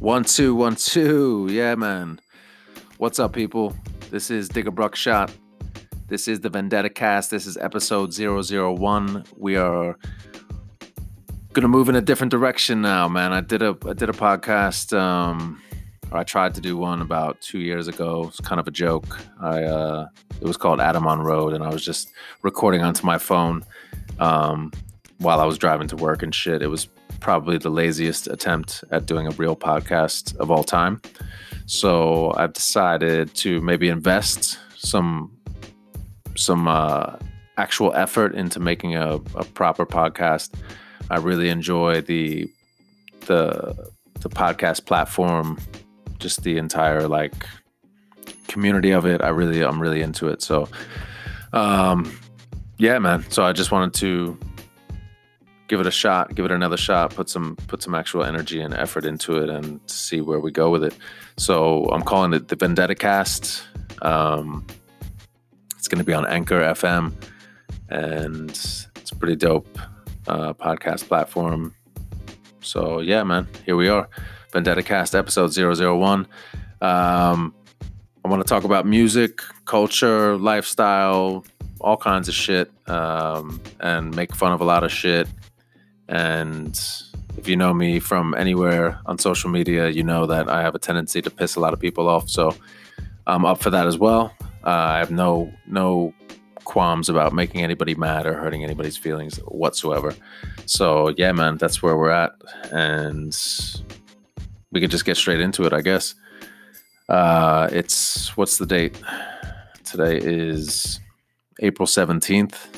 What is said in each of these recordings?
One, two, one, two. Yeah, man. What's up, people? This is Digger Bruckshot. This is the Vendetta Cast. This is episode 001. We are gonna move in a different direction now, man. I did a I did a podcast, um, or I tried to do one about two years ago. It's kind of a joke. I uh, it was called Adam on Road, and I was just recording onto my phone um, while I was driving to work and shit. It was probably the laziest attempt at doing a real podcast of all time. So I've decided to maybe invest some some uh, actual effort into making a, a proper podcast. I really enjoy the the the podcast platform, just the entire like community of it. I really I'm really into it. So um yeah, man. So I just wanted to give it a shot, give it another shot, put some put some actual energy and effort into it, and see where we go with it. So I'm calling it the Vendetta Cast. Um, it's going to be on Anchor FM, and it's a pretty dope uh, podcast platform. So yeah, man, here we are, Vendetta Cast episode 001. Um, I want to talk about music, culture, lifestyle, all kinds of shit, um, and make fun of a lot of shit and if you know me from anywhere on social media, you know that I have a tendency to piss a lot of people off. So I'm up for that as well. Uh, I have no no qualms about making anybody mad or hurting anybody's feelings whatsoever. So yeah, man, that's where we're at, and we could just get straight into it, I guess. Uh, it's what's the date? Today is April seventeenth.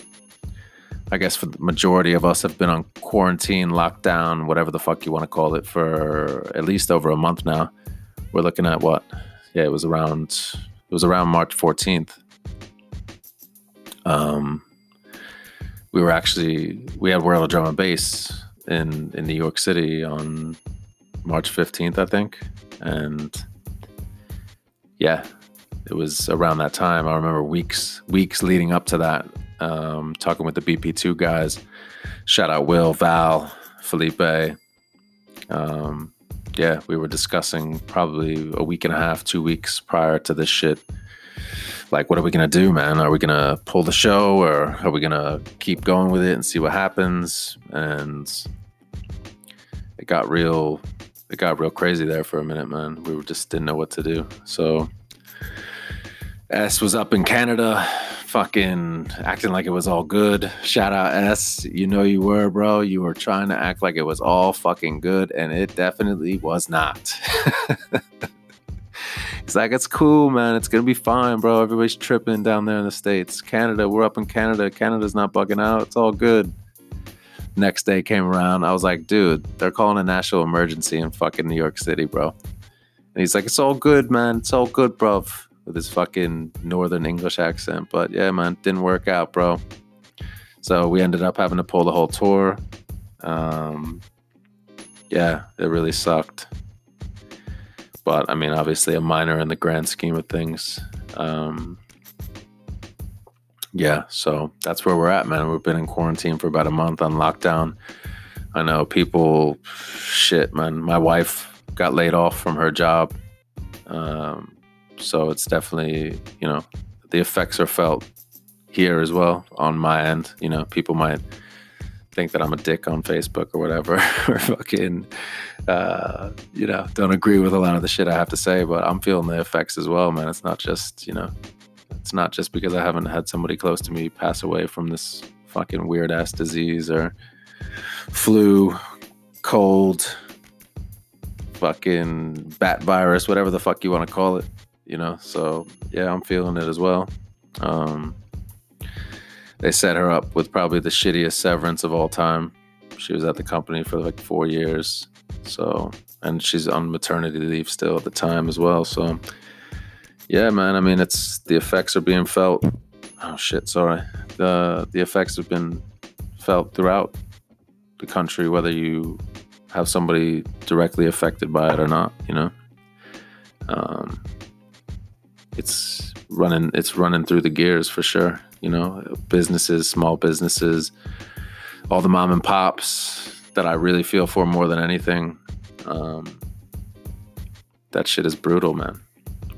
I guess for the majority of us have been on quarantine, lockdown, whatever the fuck you want to call it, for at least over a month now. We're looking at what? Yeah, it was around it was around March 14th. Um, we were actually we had World of Drum and Bass in in New York City on March 15th, I think, and yeah, it was around that time. I remember weeks weeks leading up to that um, talking with the BP2 guys. Shout out Will, Val, Felipe. Um, yeah, we were discussing probably a week and a half, two weeks prior to this shit. Like, what are we gonna do, man? Are we gonna pull the show, or are we gonna keep going with it and see what happens? And it got real. It got real crazy there for a minute, man. We just didn't know what to do. So S was up in Canada fucking acting like it was all good. Shout out S. You know you were, bro. You were trying to act like it was all fucking good, and it definitely was not. It's like, it's cool, man. It's gonna be fine, bro. Everybody's tripping down there in the States. Canada, we're up in Canada. Canada's not bugging out. It's all good. Next day came around. I was like, dude, they're calling a national emergency in fucking New York City, bro. And he's like, it's all good, man. It's all good, bro with his fucking northern English accent. But yeah, man, didn't work out, bro. So we ended up having to pull the whole tour. Um, yeah, it really sucked. But I mean, obviously, a minor in the grand scheme of things. Um, yeah, so that's where we're at, man. We've been in quarantine for about a month on lockdown. I know people, shit, man. My wife got laid off from her job. Um, so it's definitely, you know, the effects are felt here as well on my end. You know, people might think that I'm a dick on Facebook or whatever, or fucking, uh, you know, don't agree with a lot of the shit I have to say, but I'm feeling the effects as well, man. It's not just, you know, it's not just because I haven't had somebody close to me pass away from this fucking weird ass disease or flu, cold, fucking bat virus, whatever the fuck you want to call it you know. So yeah, I'm feeling it as well. Um, they set her up with probably the shittiest severance of all time. She was at the company for like four years, so and she's on maternity leave still at the time as well. So yeah, man. I mean, it's the effects are being felt. Oh shit, sorry. The the effects have been felt throughout the country, whether you have somebody directly affected by it or not. You know. Um, it's running it's running through the gears for sure you know businesses small businesses all the mom and pops that i really feel for more than anything um, that shit is brutal, man.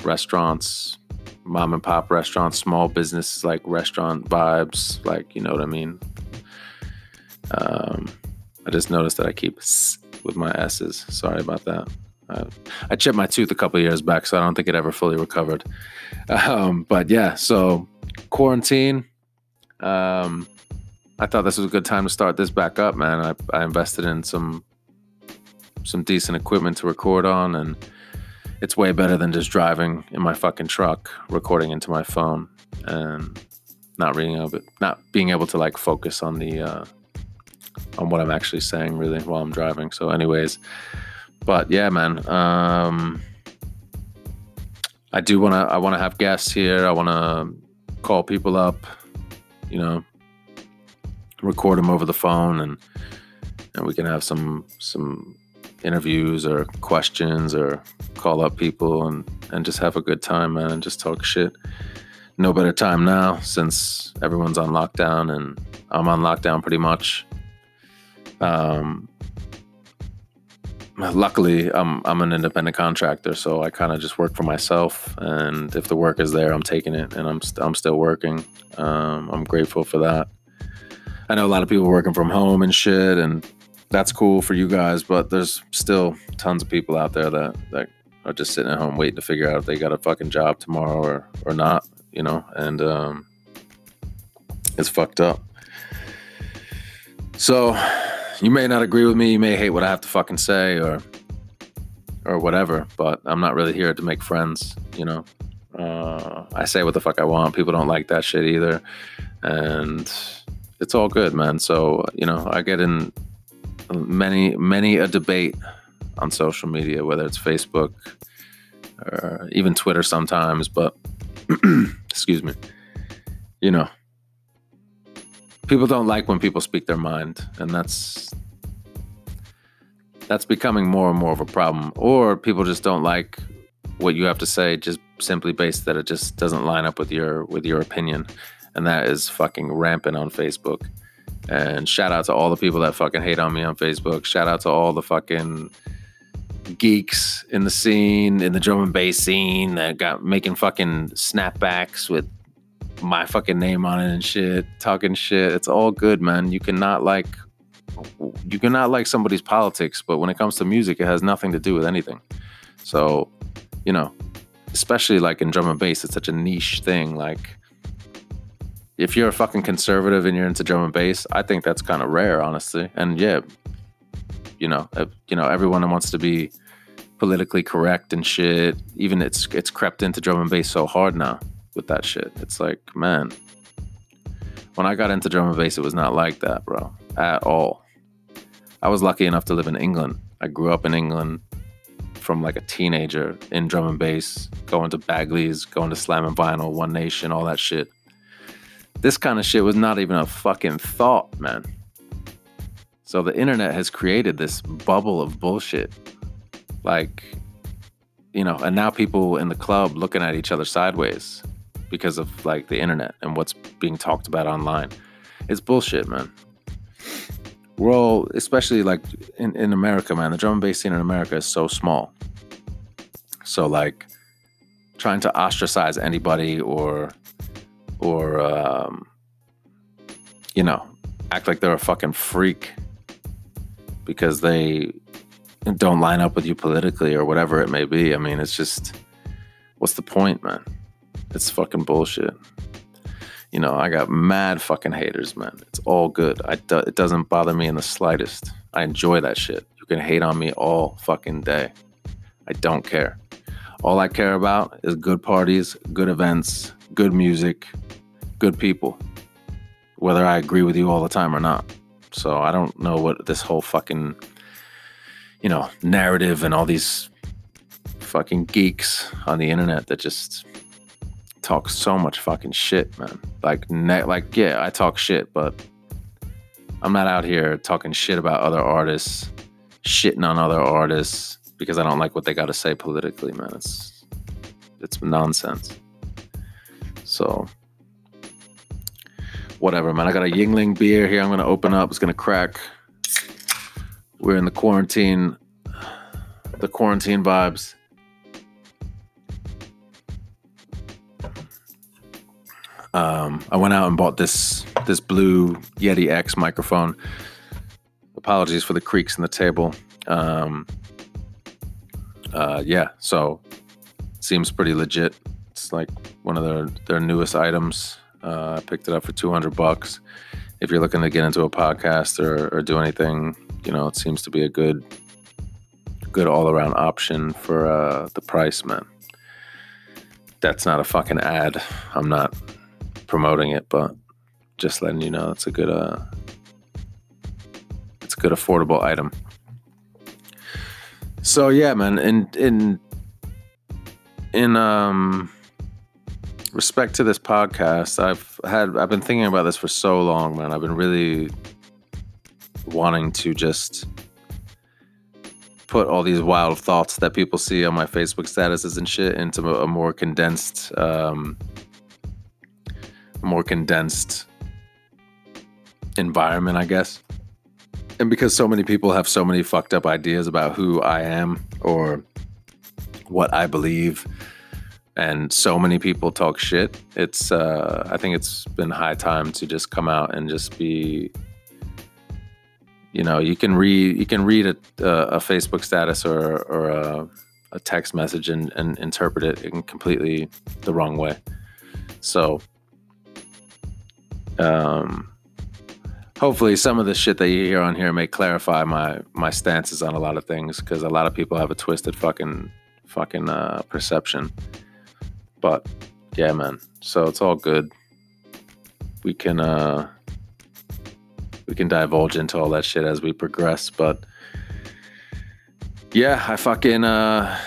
Restaurants, mom and pop restaurants, small business like restaurant vibes, like you know what I mean. Um, I just noticed that I keep with my s's. Sorry about that. Uh, I chipped my tooth a couple years back, so I don't think it ever fully recovered. Um, but yeah, so quarantine. Um, I thought this was a good time to start this back up, man. I, I invested in some some decent equipment to record on, and it's way better than just driving in my fucking truck, recording into my phone, and not being able, not being able to like focus on the uh, on what I'm actually saying really while I'm driving. So, anyways, but yeah, man. Um, I do want to. I want to have guests here. I want to call people up. You know, record them over the phone, and and we can have some some interviews or questions or call up people and and just have a good time, man, and just talk shit. No better time now since everyone's on lockdown and I'm on lockdown pretty much. Um, luckily, I'm I'm an independent contractor, so I kind of just work for myself. And if the work is there, I'm taking it, and I'm i I'm still working. Um, I'm grateful for that. I know a lot of people working from home and shit, and that's cool for you guys. But there's still tons of people out there that that are just sitting at home waiting to figure out if they got a fucking job tomorrow or or not. You know, and um, it's fucked up. So you may not agree with me. You may hate what I have to fucking say or or whatever. But I'm not really here to make friends. You know, uh, I say what the fuck I want. People don't like that shit either, and it's all good, man. So you know, I get in many many a debate on social media, whether it's Facebook or even Twitter sometimes. But excuse me, you know, people don't like when people speak their mind, and that's that's becoming more and more of a problem. Or people just don't like what you have to say, just simply based that it just doesn't line up with your with your opinion, and that is fucking rampant on Facebook. And shout out to all the people that fucking hate on me on Facebook. Shout out to all the fucking geeks in the scene, in the drum and bass scene that got making fucking snapbacks with my fucking name on it and shit, talking shit. It's all good, man. You cannot like you cannot like somebody's politics, but when it comes to music, it has nothing to do with anything. So, you know, especially like in drum and bass, it's such a niche thing. Like, if you're a fucking conservative and you're into drum and bass, I think that's kind of rare, honestly. And yeah, you know, you know, everyone wants to be politically correct and shit. Even it's it's crept into drum and bass so hard now with that shit. It's like, man, when I got into drum and bass, it was not like that, bro, at all. I was lucky enough to live in England. I grew up in England from like a teenager in drum and bass, going to Bagley's, going to Slammin' Vinyl, One Nation, all that shit. This kind of shit was not even a fucking thought, man. So the internet has created this bubble of bullshit. Like, you know, and now people in the club looking at each other sideways because of like the internet and what's being talked about online. It's bullshit, man. We're all, especially like in, in America, man, the drum and bass scene in America is so small. So like trying to ostracize anybody or or um, you know, act like they're a fucking freak because they don't line up with you politically or whatever it may be. I mean, it's just what's the point, man? It's fucking bullshit. You know, I got mad fucking haters, man. It's all good. I do, it doesn't bother me in the slightest. I enjoy that shit. You can hate on me all fucking day. I don't care. All I care about is good parties, good events, good music, good people. Whether I agree with you all the time or not. So I don't know what this whole fucking, you know, narrative and all these fucking geeks on the internet that just talk so much fucking shit, man. Like, ne- like yeah, I talk shit, but I'm not out here talking shit about other artists, shitting on other artists because I don't like what they got to say politically, man. It's it's nonsense. So whatever, man. I got a Yuengling beer here. I'm gonna open up. It's gonna crack. We're in the quarantine, the quarantine vibes. Um, I went out and bought this this blue Yeti X microphone. Apologies for the creaks in the table. Um, uh, yeah, so seems pretty legit. It's like one of their their newest items. Uh, I picked it up for 200 bucks. If you're looking to get into a podcast or, or do anything, you know, it seems to be a good good all around option for uh, the price, man. That's not a fucking ad. I'm not promoting it, but just letting you know it's a good uh, it's a good affordable item. So yeah, man. In in in um respect to this podcast, I've had I've been thinking about this for so long, man. I've been really wanting to just put all these wild thoughts that people see on my Facebook statuses and shit into a more condensed, um, more condensed environment, I guess. And because so many people have so many fucked up ideas about who I am or what I believe, and so many people talk shit, it's uh, I think it's been high time to just come out and just be you know you can read you can read a, a facebook status or, or a, a text message and, and interpret it in completely the wrong way so um, hopefully some of the shit that you hear on here may clarify my my stances on a lot of things because a lot of people have a twisted fucking fucking uh, perception but yeah man so it's all good we can uh we can divulge into all that shit as we progress. But yeah, I fucking uh,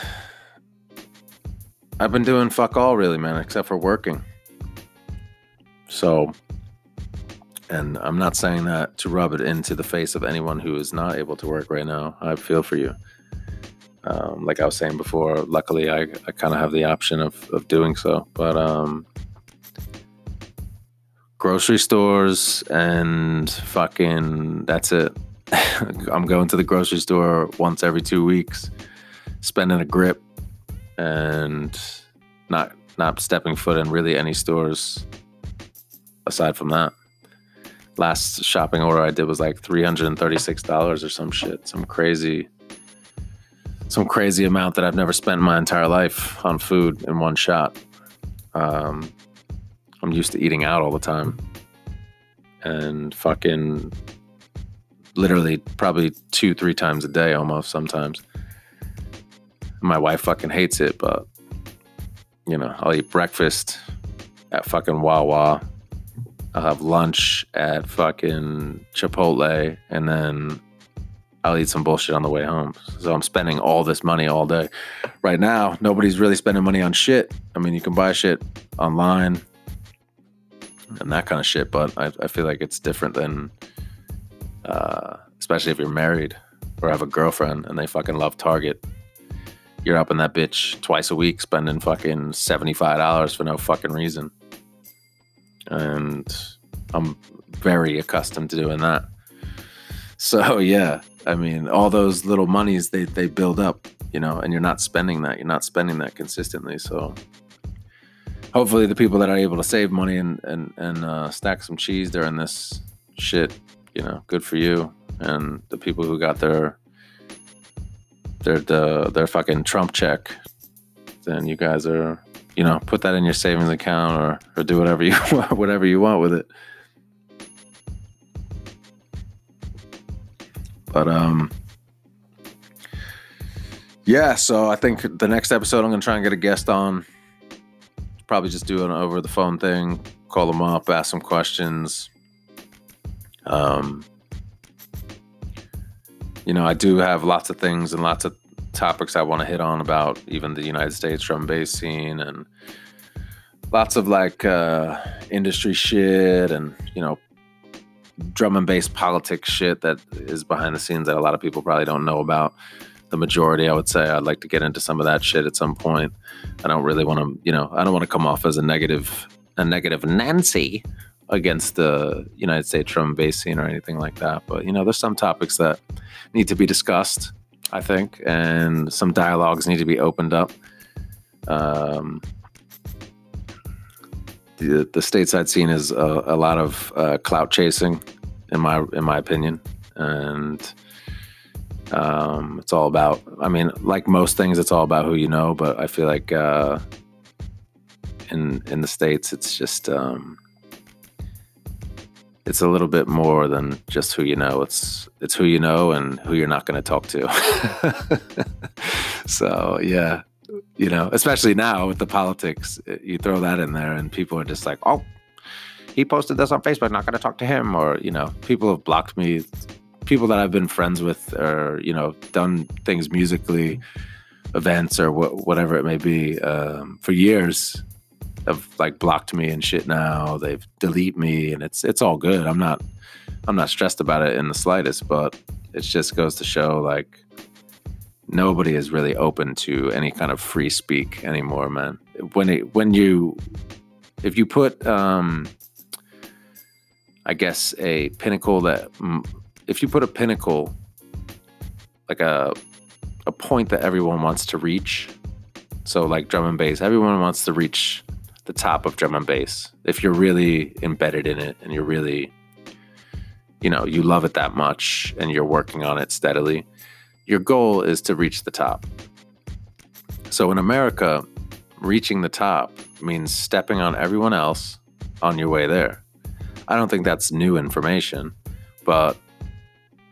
I've been doing fuck all really, man, except for working. So, and I'm not saying that to rub it into the face of anyone who is not able to work right now. I feel for you. Um, like I was saying before, luckily I, I kind of have the option of, of doing so. But um, grocery stores and fucking that's it. I'm going to the grocery store once every two weeks, spending a grip and not not stepping foot in really any stores aside from that. Last shopping order I did was like $336 or some shit, some crazy some crazy amount that I've never spent my entire life on food in one shot. Um, I'm used to eating out all the time. And fucking literally probably two, three times a day almost sometimes. My wife fucking hates it, but you know, I'll eat breakfast at fucking Wawa. I'll have lunch at fucking Chipotle and then I'll eat some bullshit on the way home. So I'm spending all this money all day. Right now, nobody's really spending money on shit. I mean, you can buy shit online and that kind of shit. But I, I feel like it's different than, uh, especially if you're married or have a girlfriend and they fucking love Target. You're up in that bitch twice a week spending fucking $75 for no fucking reason. And I'm very accustomed to doing that. So yeah, I mean, all those little monies they they build up, you know, and you're not spending that. You're not spending that consistently. So hopefully the people that are able to save money and and and uh, stack some cheese during this shit, you know, good for you. And the people who got their their the, their fucking Trump check, then you guys are, you know, put that in your savings account or or do whatever you want, whatever you want with it. But um. Yeah, so I think the next episode I'm gonna try and get a guest on probably just do an over the phone thing, call them up, ask some questions. Um, you know, I do have lots of things and lots of topics I want to hit on about even the United States drum bass scene and lots of like uh, industry shit and you know drum and bass politics shit that is behind the scenes that a lot of people probably don't know about the majority, I would say. I'd like to get into some of that shit at some point. I don't really want to, you know, I don't want to come off as a negative, a negative Nancy against the United States drum and bass scene or anything like that. But you know, there's some topics that need to be discussed, I think, and some dialogues need to be opened up. Um, the the stateside scene is a, a lot of uh, clout chasing, in my in my opinion, and um, it's all about. I mean, like most things, it's all about who you know. But I feel like uh, in in the states, it's just um, it's a little bit more than just who you know. It's it's who you know and who you're not going to talk to. so yeah, you know, especially now with the politics, you throw that in there, and people are just like, oh. He posted this on Facebook. Not going to talk to him, or you know, people have blocked me people that I've been friends with or, you know, done things musically, events or wh- whatever it may be, um, for years have like blocked me and shit now. They've delete me and it's, it's all good. I'm not, I'm not stressed about it in the slightest, but it just goes to show like nobody is really open to any kind of free speak anymore, man. When it, when you, if you put, um, I guess a pinnacle that if you put a pinnacle, like a a point that everyone wants to reach, so like drum and bass, everyone wants to reach the top of drum and bass. If you're really embedded in it and you're really, you know, you love it that much and you're working on it steadily, your goal is to reach the top. So in America, reaching the top means stepping on everyone else on your way there. I don't think that's new information, but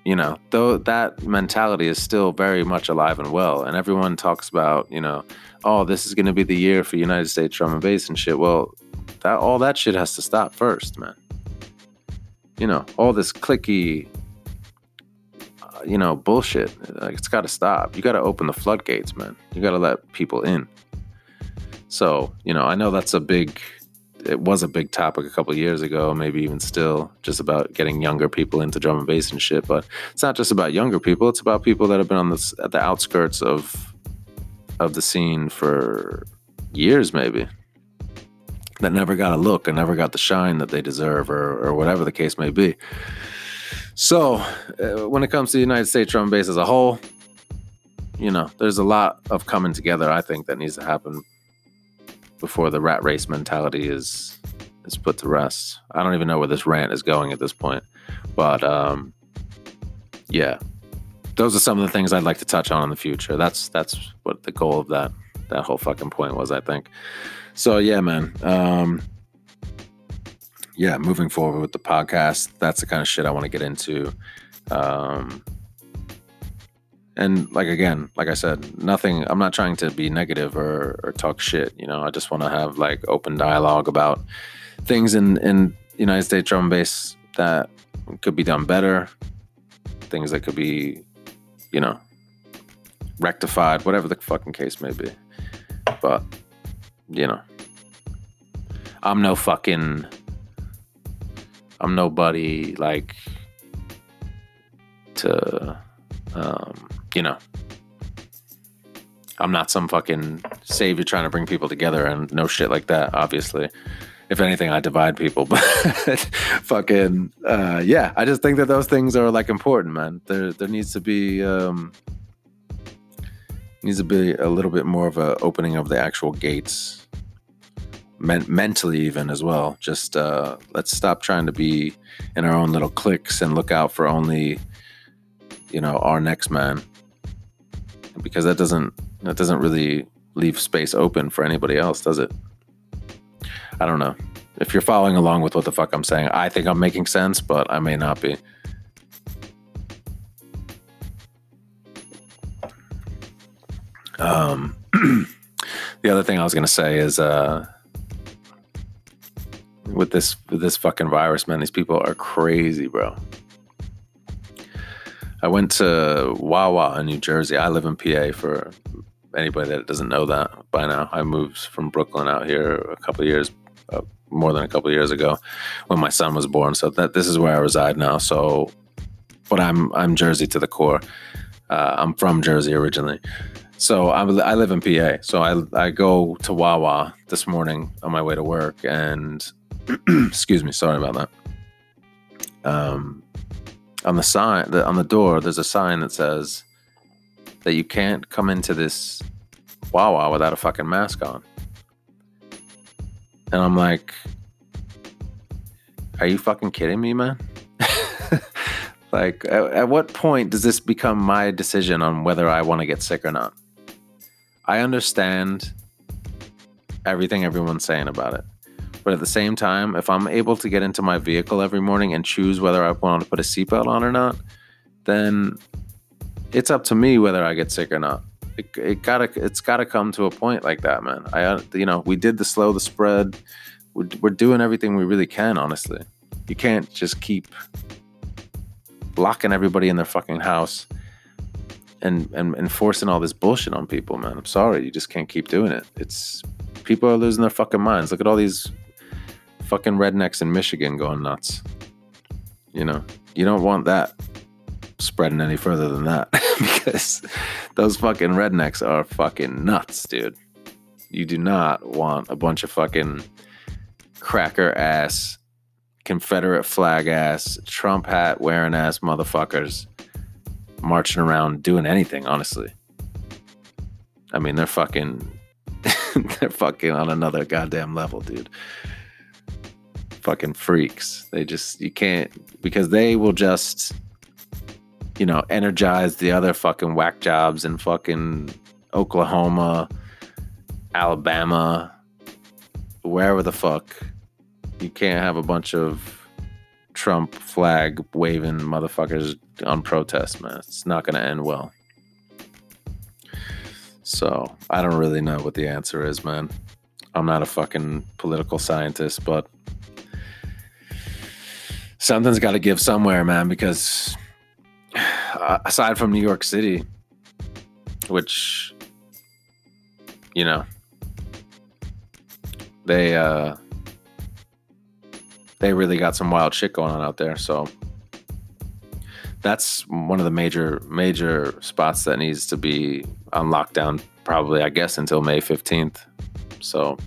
you know, though that mentality is still very much alive and well. And everyone talks about, you know, oh, this is going to be the year for United States drum and bass and shit. Well, that all that shit has to stop first, man. You know, all this clicky, uh, you know, bullshit. Like, it's got to stop. You got to open the floodgates, man. You got to let people in. So, you know, I know that's a big it was a big topic a couple years ago, maybe even still, just about getting younger people into drum and bass and shit. But it's not just about younger people; it's about people that have been on the at the outskirts of of the scene for years, maybe that never got a look and never got the shine that they deserve, or or whatever the case may be. So, uh, when it comes to the United States drum and bass as a whole, you know, there's a lot of coming together. I think that needs to happen before the rat race mentality is is put to rest. I don't even know where this rant is going at this point, but um, yeah, those are some of the things I'd like to touch on in the future. That's that's what the goal of that that whole fucking point was, I think. So yeah, man. Um, yeah, moving forward with the podcast, that's the kind of shit I want to get into. Um, and like again like i said nothing i'm not trying to be negative or, or talk shit you know? I just want to have like open dialogue about things in in united states drum and bass that could be done better things that could be you know rectified whatever the fucking case may be. But you know i'm no fucking i'm nobody like to um you know, I'm not some fucking savior trying to bring people together and no shit like that, obviously. If anything, I divide people, but fucking, uh, yeah, I just think that those things are like important, man. There, there needs to be, um, needs to be a little bit more of a opening of the actual gates men- mentally even as well just uh, let's stop trying to be in our own little cliques and look out for only you know our next man because that doesn't that doesn't really leave space open for anybody else, does it? I don't know. If you're following along with what the fuck I'm saying, I think I'm making sense, but I may not be. Um, the other thing I was gonna say is, uh, with this with this fucking virus, man, these people are crazy, bro. I went to Wawa in New Jersey. I live in PA for anybody that doesn't know that by now. I moved from Brooklyn out here a couple years, uh, more than a couple years ago, when my son was born. So that this is where I reside now. So, but I'm I'm Jersey to the core. Uh, I'm from Jersey originally. So I, I live in PA. So I I go to Wawa this morning on my way to work, and excuse me, sorry about that. Um, on the sign the, on the door there's a sign that says that you can't come into this Wawa without a fucking mask on. And I'm like, Are you fucking kidding me, man? like, at, at what point does this become my decision on whether I want to get sick or not? I understand everything everyone's saying about it. But at the same time, if I'm able to get into my vehicle every morning and choose whether I want to put a seatbelt on or not, then it's up to me whether I get sick or not. It, it gotta, it's gotta come to a point like that, man. I, uh, you know, we did the slow the spread. We're, we're doing everything we really can, honestly. You can't just keep locking everybody in their fucking house and, and enforcing all this bullshit on people, man. I'm sorry, you just can't keep doing it. It's people are losing their fucking minds. Look at all these fucking rednecks in Michigan going nuts. You know, you don't want that spreading any further than that because those fucking rednecks are fucking nuts, dude. You do not want a bunch of fucking cracker ass, Confederate flag ass, Trump hat wearing ass motherfuckers marching around doing anything, honestly. I mean, they're fucking they're fucking on another goddamn level, dude fucking freaks. They just you can't because they will just you know energize the other fucking whack jobs in fucking Oklahoma, Alabama, wherever the fuck. You can't have a bunch of Trump flag waving motherfuckers on protest, man. It's not going to end well. So I don't really know what the answer is, man. I'm not a fucking political scientist, but something's got to give somewhere, man. Because uh, aside from New York City, which you know they uh they really got some wild shit going on out there so that's one of the major major spots that needs to be on lockdown probably i guess until may 15th so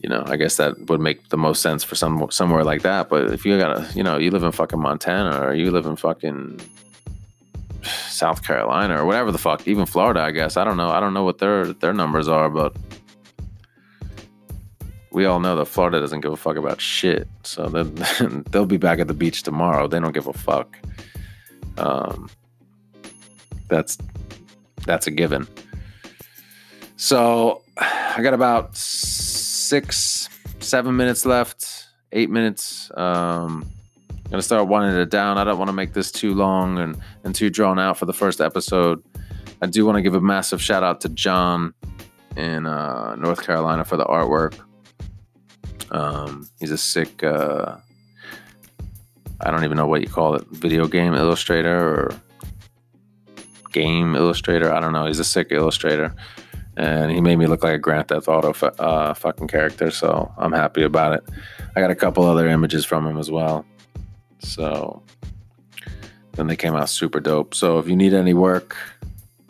you know, I guess that would make the most sense for some somewhere like that. But if you got to, you know, you live in fucking Montana or you live in fucking South Carolina or whatever the fuck, even Florida, I guess. I don't know. I don't know what their their numbers are, but we all know that Florida doesn't give a fuck about shit. So they'll be back at the beach tomorrow. They don't give a fuck. Um, that's that's a given. So I got about six, seven minutes left, eight minutes. Um, gonna start winding it down. I don't want to make this too long and, and too drawn out for the first episode. I do want to give a massive shout out to John in uh, North Carolina for the artwork. Um, he's a sick, uh, I don't even know what you call it, video game illustrator or game illustrator. I don't know. He's a sick illustrator and he made me look like a Grand Theft Auto uh, fucking character. So I'm happy about it. I got a couple other images from him as well. So then they came out super dope. So if you need any work,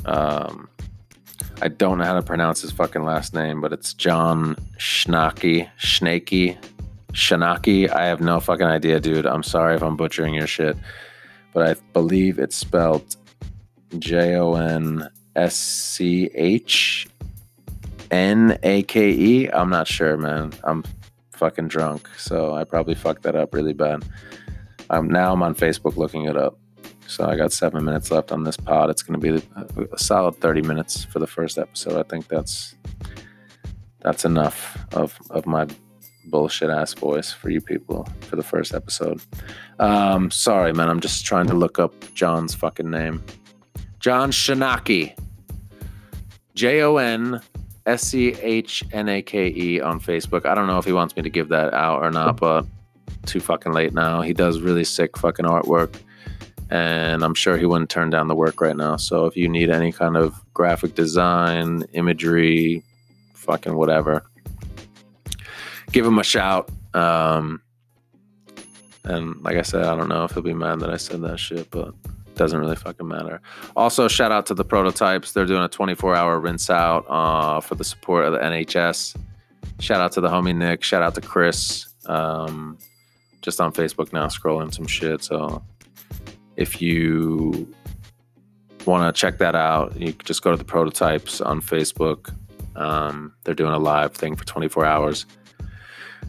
um, I don't know how to pronounce his fucking last name, but it's John Schnacky, Schnaky, Shanaki. I have no fucking idea, dude. I'm sorry if I'm butchering your shit, but I believe it's spelled J O N S C H N A K E. I'm not sure, man. I'm fucking drunk, so I probably fucked that up really bad. Um, now I'm on Facebook looking it up. So I got seven minutes left on this pod. It's going to be a, solid 30 minutes for the first episode. I think that's that's enough of of my bullshit ass voice for you people for the first episode. Um, sorry, man. I'm just trying to look up John's fucking name. John Shanaki. J O N S C H N A K E on Facebook. I don't know if he wants me to give that out or not, but too fucking late now. He does really sick fucking artwork, and I'm sure he wouldn't turn down the work right now. So if you need any kind of graphic design, imagery, fucking whatever, give him a shout. Um, and like I said, I don't know if he'll be mad that I said that shit, but doesn't really fucking matter. Also, shout out to the prototypes. They're doing a 24 hour rinse out uh, for the support of the NHS. Shout out to the homie Nick. Shout out to Chris. Um, just on Facebook now, scrolling some shit. So if you want to check that out, you just go to the prototypes on Facebook. Um, they're doing a live thing for 24 hours.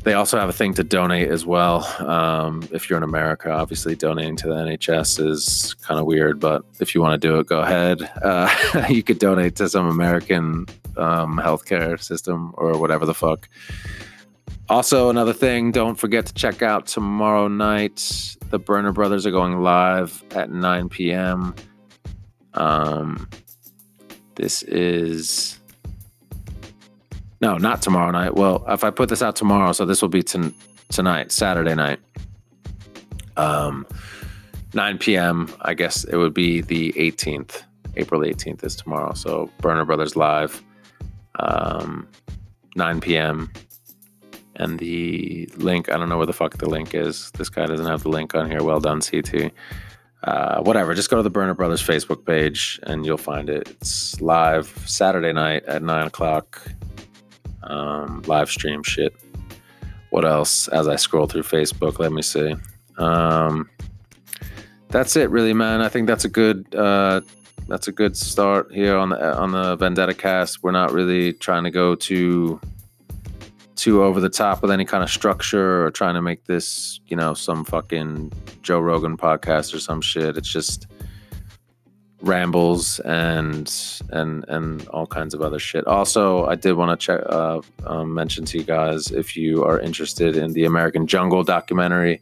They also have a thing to donate as well. Um, if you're in America, obviously donating to the NHS is kind of weird, but if you want to do it, go ahead. Uh, you could donate to some American um, healthcare system or whatever the fuck. Also, another thing, don't forget to check out tomorrow night. The Burner Brothers are going live at 9 p.m. Um, this is no, not tomorrow night. Well, if I put this out tomorrow, so this will be tonight, Saturday night. Um, 9 p.m. I guess it would be the 18th. April 18th is tomorrow. So Burner Brothers live, um, 9 p.m. And the link, I don't know where the fuck the link is. This guy doesn't have the link on here. Well done, CT. Uh, whatever, just go to the Burner Brothers Facebook page and you'll find it. It's live Saturday night at 9 o'clock um, live stream shit. What else? As I scroll through Facebook, let me see. Um, that's it, really, man. I think that's a good uh, that's a good start here on the on the Vendetta cast. We're not really trying to go too too over the top with any kind of structure or trying to make this, you know, some fucking Joe Rogan podcast or some shit. It's just rambles and and and all kinds of other shit. Also, I did want to check uh, um, mention to you guys if you are interested in the American Jungle documentary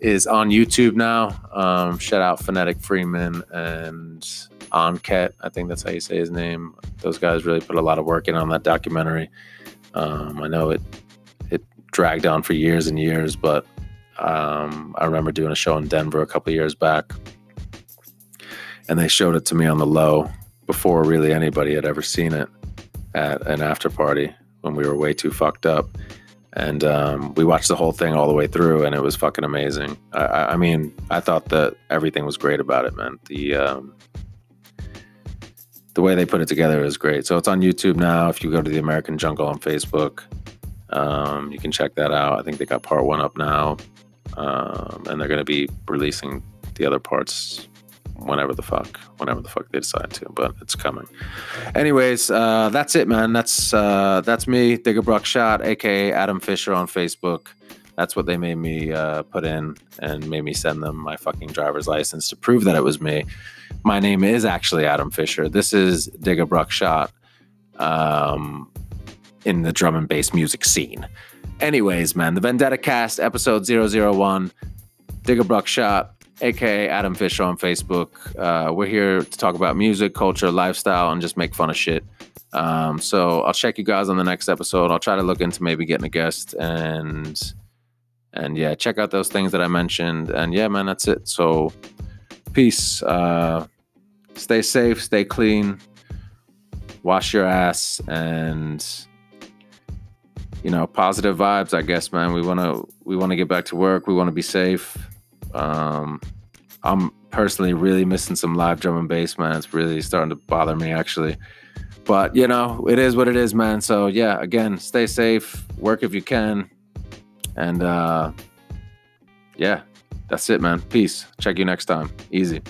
is on YouTube now. Um, shout out Phonetic Freeman and Onket. I think that's how you say his name. Those guys really put a lot of work in on that documentary. Um, I know it it dragged on for years and years, but um, I remember doing a show in Denver a couple years back and they showed it to me on the low before really anybody had ever seen it at an after party when we were way too fucked up. And um, we watched the whole thing all the way through, and it was fucking amazing. I, I mean, I thought that everything was great about it, man. The um, the way they put it together is great. So it's on YouTube now. If you go to the American Jungle on Facebook, um, you can check that out. I think they got part one up now, um, and they're going to be releasing the other parts whenever the fuck, whenever the fuck they decide to, but it's coming. Anyways, uh, that's it, man. That's uh, that's me, Digger Bruck Shot, aka Adam Fisher on Facebook. That's what they made me uh, put in and made me send them my fucking driver's license to prove that it was me. My name is actually Adam Fisher. This is Digger Bruck Shot um, in the drum and bass music scene. Anyways, man, the Vendetta Cast, episode 001, Digger Bruck Shot aka Adam Fisher on Facebook. Uh, we're here to talk about music, culture, lifestyle, and just make fun of shit. Um, so I'll check you guys on the next episode. I'll try to look into maybe getting a guest and and yeah, check out those things that I mentioned. And yeah, man, that's it. So peace. Uh, stay safe, stay clean, wash your ass, and you know, positive vibes. I guess, man. We wanna we wanna get back to work. We want to be safe um, I'm personally really missing some live drum and bass, man. It's really starting to bother me, actually. But, you know, it is what it is, man. So, yeah, again, stay safe, work if you can. And, uh, yeah, that's it, man. Peace. Check you next time. Easy.